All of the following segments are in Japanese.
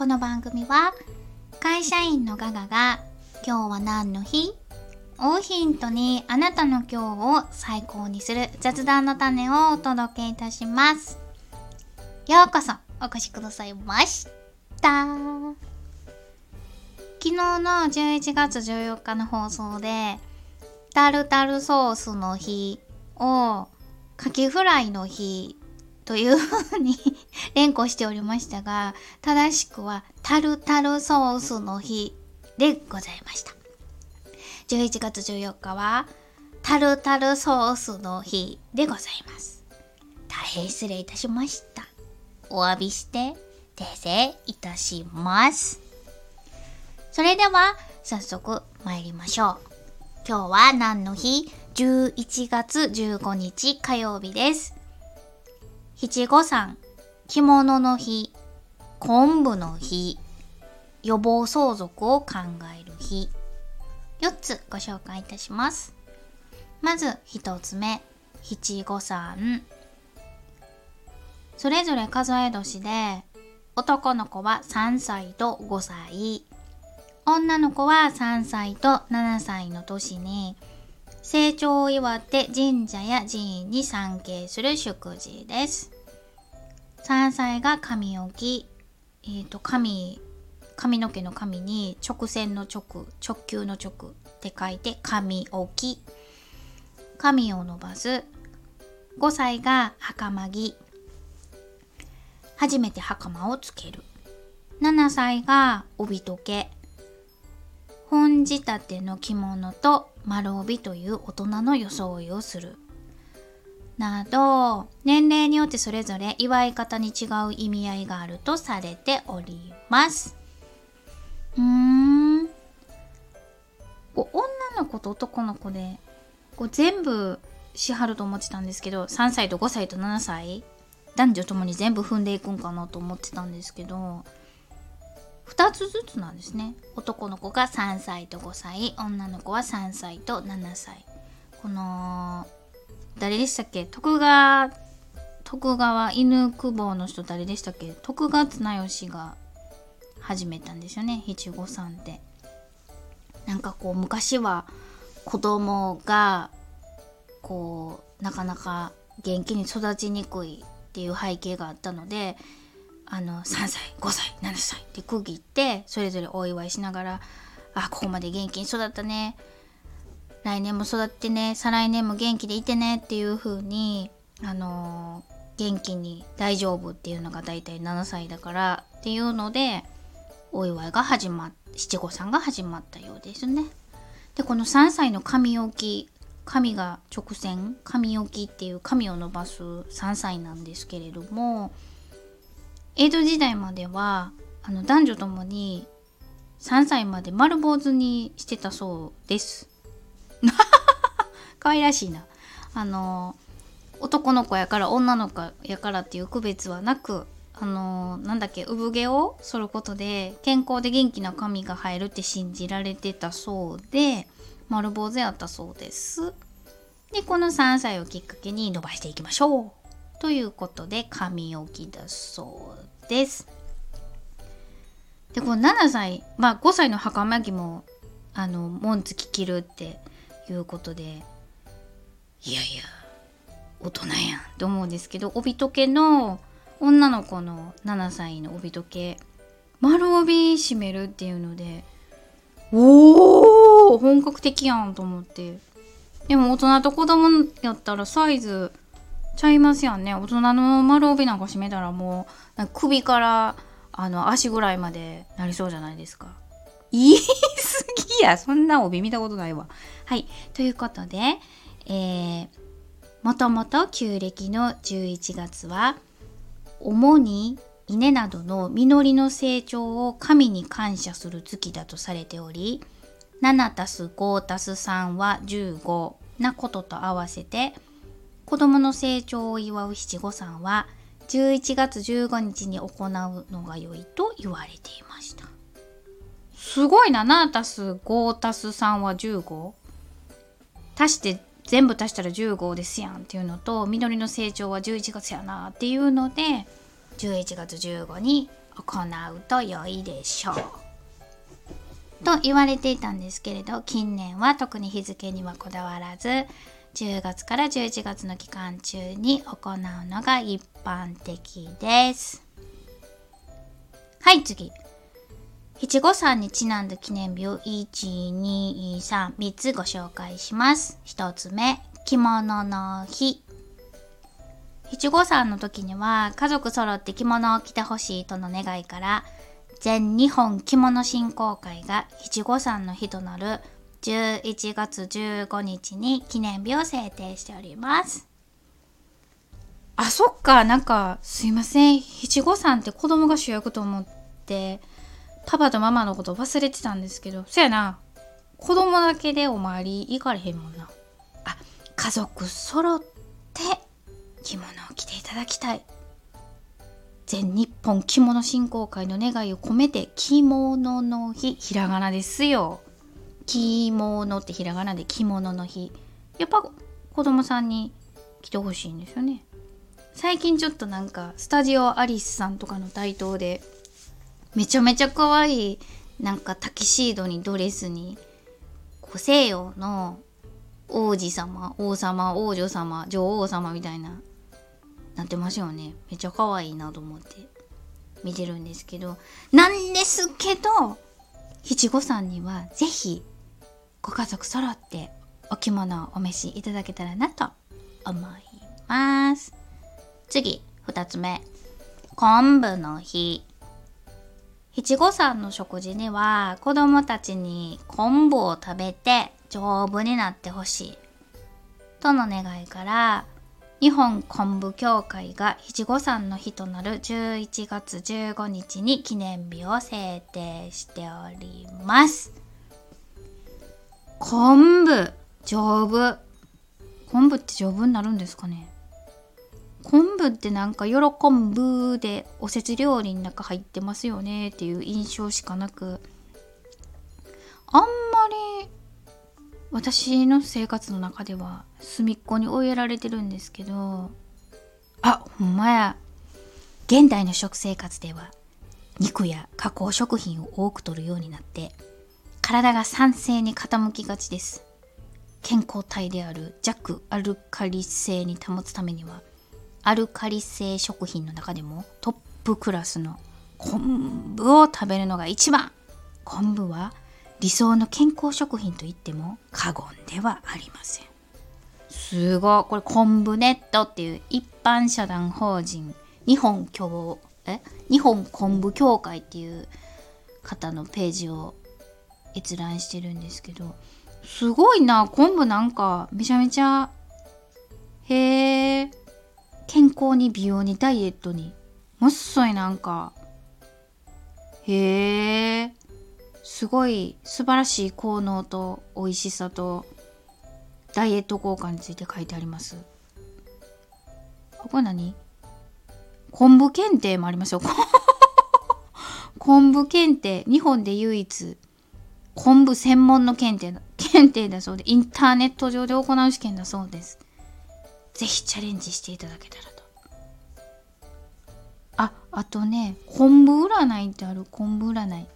この番組は会社員のガガが今日は何の日？をヒントにあなたの今日を最高にする雑談の種をお届けいたします。ようこそお越しくださいました。昨日の11月14日の放送でタルタルソースの日をカキフライの日というふうに 連呼しておりましたが正しくはタルタルソースの日でございました。11月14日はタルタルソースの日でございます。大変失礼いたしました。お詫びして訂正いたします。それでは早速参りましょう。今日は何の日 ?11 月15日火曜日です。七五三、着物の日、昆布の日、予防相続を考える日。4つご紹介いたします。まず1つ目、七五三。それぞれ数え年で、男の子は3歳と5歳、女の子は3歳と7歳の年に、成長を祝って神社や寺院に参詣する祝辞です。3歳が髪置き、えっ、ー、と、髪、髪の毛の髪に直線の直、直球の直って書いて髪置き。髪を伸ばす。5歳が袴着。初めて袴をつける。7歳が帯時計。本仕立ての着物と丸帯という大人の装いをする。など、年齢によってそれぞれ祝い方に違う意味合いがあるとされております。うーん。こう女の子と男の子で、こう全部しはると思ってたんですけど、3歳と5歳と7歳、男女ともに全部踏んでいくんかなと思ってたんですけど、2つずつなんですね。男の子が3歳と5歳、女の子は3歳と7歳。この、誰でしたっけ？徳川、徳川犬久保の人誰でしたっけ？徳川綱吉が始めたんですよね。七五三って。なんかこう昔は子供がこうなかなか元気に育ちにくいっていう背景があったのであの3歳5歳7歳って区切ってそれぞれお祝いしながらあここまで元気に育ったね。来年も育ってね。再来年も元気でいてね。っていう風にあの、元気に大丈夫っていうのが大体7歳だからっていうのでお祝いが始まっ七五三が始まったようですね。でこの3歳の髪置き髪が直線髪置きっていう髪を伸ばす3歳なんですけれども江戸時代まではあの男女ともに3歳まで丸坊主にしてたそうです。可愛らしいな。あの男の子やから女の子やからっていう区別はなくあのなんだっけ産毛を剃ることで健康で元気な髪が生えるって信じられてたそうで丸坊主やったそうです。でこの3歳をきっかけに伸ばしていきましょうということで髪置きだそうです。でこの7歳まあ5歳の袴着もあの紋付き着るっていうことでいやいや大人やんって思うんですけど帯時計の女の子の7歳の帯時計丸帯締めるっていうのでおお本格的やんと思ってでも大人と子供やったらサイズちゃいますやんね。大人の丸帯なんか締めたらもう首からあの足ぐらいまでなりそうじゃないですか。言い過ぎや。そんな帯見たことないわ。はい。ということでえー、もともと旧暦の11月は主に稲などの実りの成長を神に感謝する月だとされており7 5 3は15なことと合わせて子供の成長を祝う七五三は11月15日に行うのが良いと言われていましたすごいな7たす5たす3は 15? 足して全部足したら15ですやんっていうのと緑の成長は11月やなっていうので11月15に行うと良いでしょう。と言われていたんですけれど近年は特に日付にはこだわらず10月から11月の期間中に行うのが一般的です。はい次七五三にちなんだ記念日を123 3つご紹介します。1つ目着物の日七五三の時には家族揃って着物を着てほしいとの願いから全日本着物振興会が七五三の日となる11月15日に記念日を制定しております。あ、そっか、なんか、すいません。七五三って子供が主役と思って、パパとママのこと忘れてたんですけど、そやな。子供だけでお参り行かれへんもんな。あ、家族揃って着物を着ていただきたい。全日本着物振興会の願いを込めて着物の日ひらがなですよ着物ってひらがなで着物の日。やっぱ子供さんに来てほしいんですよね。最近ちょっとなんかスタジオアリスさんとかの台頭でめちゃめちゃ可愛いなんかタキシードにドレスにこう西洋の王子様王様王女様女王様みたいななってますよね。めっちゃ可愛いなと思って。見てるんですけど。なんですけど七五三には是非ご家族揃ってお着物をお召しいただけたらなと思います。次、2つ目。昆布の日。七五三の食事には子供たちに昆布を食べて丈夫になってほしい。との願いから日本昆布協会が七五三の日となる11月15日に記念日を制定しております。昆布。丈夫。昆布って丈夫になるんですかね。昆布ってなんか喜ぶでおせち料理の中入ってますよねっていう印象しかなく。あんまり私の生活の中では隅っこに追いやられてるんですけど。あほんまや。現代の食生活では肉や加工食品を多く摂るようになって。体が酸性に傾きがちです。健康体である弱アルカリ性に保つためには、アルカリ性食品の中でもトップクラスの昆布を食べるのが一番。昆布は理想の健康食品と言っても過言ではありません。すごい。これ昆布ネットっていう一般社団法人日本協え？日本昆布協会っていう方のページを閲覧してるんですけどすごいな昆布なんかめちゃめちゃへえ健康に美容にダイエットにもっそいなんかへえすごい素晴らしい効能と美味しさとダイエット効果について書いてあります。ここ何？昆布検定もありますよ。昆布検定。日本で唯一昆布専門の検定だ検定だそうでインターネット上で行う試験だそうです。ぜひチャレンジしていただけたらと。ああとね昆布占いってある？昆布占い。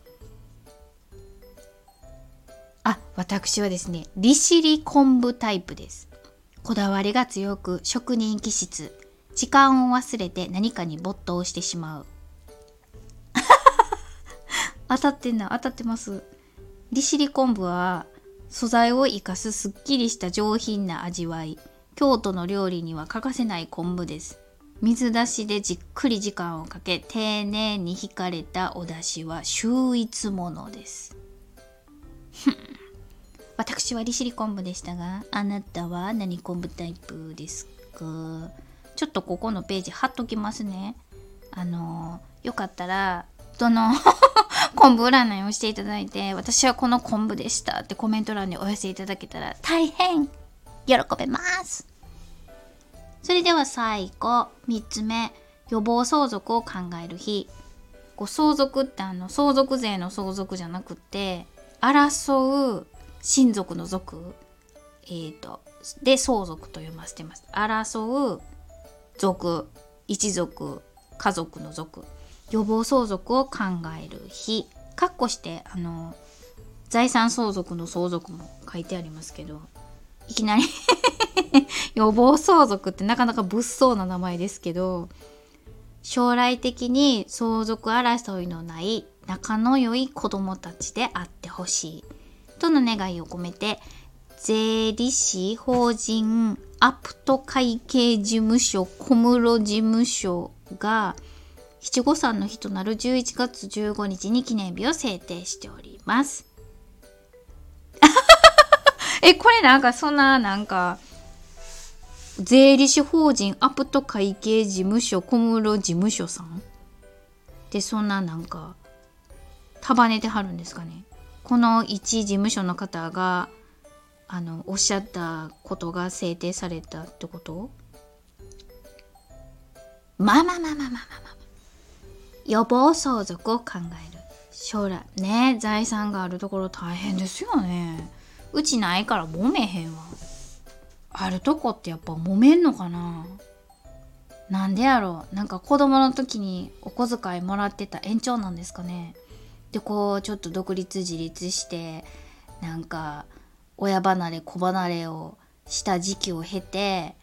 あ私はですね利尻昆布タイプです。こだわりが強く職人気質。時間を忘れて何かに没頭してしまう。当たってんな当たってます。利尻昆布は素材を生かすすっきりした上品な味わい。京都の料理には欠かせない昆布です。水出しでじっくり時間をかけ丁寧に引かれたお出汁は秀逸ものです。私は利尻昆布でしたがあなたは何昆布タイプですか？ちょっとここのページ貼っときますね。あのよかったらどの昆布占いをしていただいて、私はこの昆布でしたってコメント欄にお寄せいただけたら大変喜べます。それでは最後、3つ目、予防相続を考える日。こう相続ってあの相続税の相続じゃなくて、争う親族の族、えーと、で相続と読ませてます。争う族、一族、家族の族。予防相続を考える日。かっこしてあの財産相続の相続も書いてありますけどいきなり 予防相続ってなかなか物騒な名前ですけど将来的に相続争いのない仲の良い子供たちであってほしい。との願いを込めて税理士法人アプト会計事務所小室事務所が七五三の日となる11月15日に記念日を制定しております。え、これなんかそんななんか税理士法人アプト会計事務所小室事務所さん？でそんななんか束ねてはるんですかね。この一事務所の方があのおっしゃったことが制定されたってこと？まあまあまあまあまあまあまあ。予防相続を考える。将来ね財産があるところ大変ですよね。うちないから揉めへんわ。あるとこってやっぱ揉めんのかな。なんでやろう。なんか子供の時にお小遣いもらってた延長なんですかね。でこうちょっと独立自立してなんか親離れ子離れをした時期を経て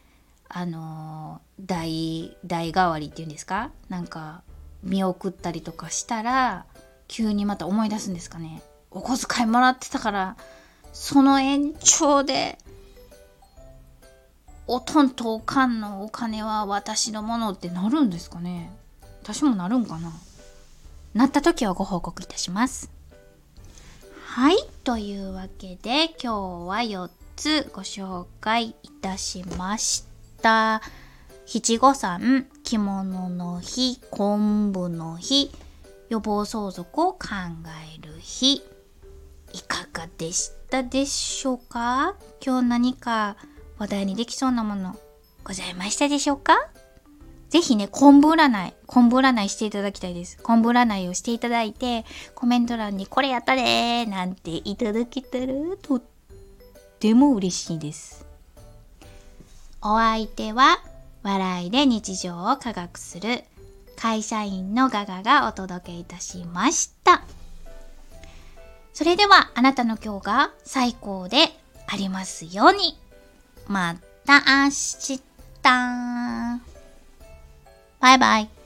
あの代代替わりっていうんですか？なんか見送ったりとかしたら急にまた思い出すんですかねお小遣いもらってたからその延長でおとんとおかんのお金は私のものってなるんですかね私もなるんかななった時はご報告いたします。はい。というわけで今日は4つご紹介いたしました。七五三、着物の日、昆布の日、予防相続を考える日。いかがでしたでしょうか？今日何か話題にできそうなものございましたでしょうか？ぜひね、昆布占い、昆布占いしていただきたいです。昆布占いをしていただいて、コメント欄にこれやったでーなんていただけたらとっても嬉しいです。お相手は、笑いで日常を科学する会社員のガガがお届けいたしました。それではあなたの今日が最高でありますように。また明日。バイバイ。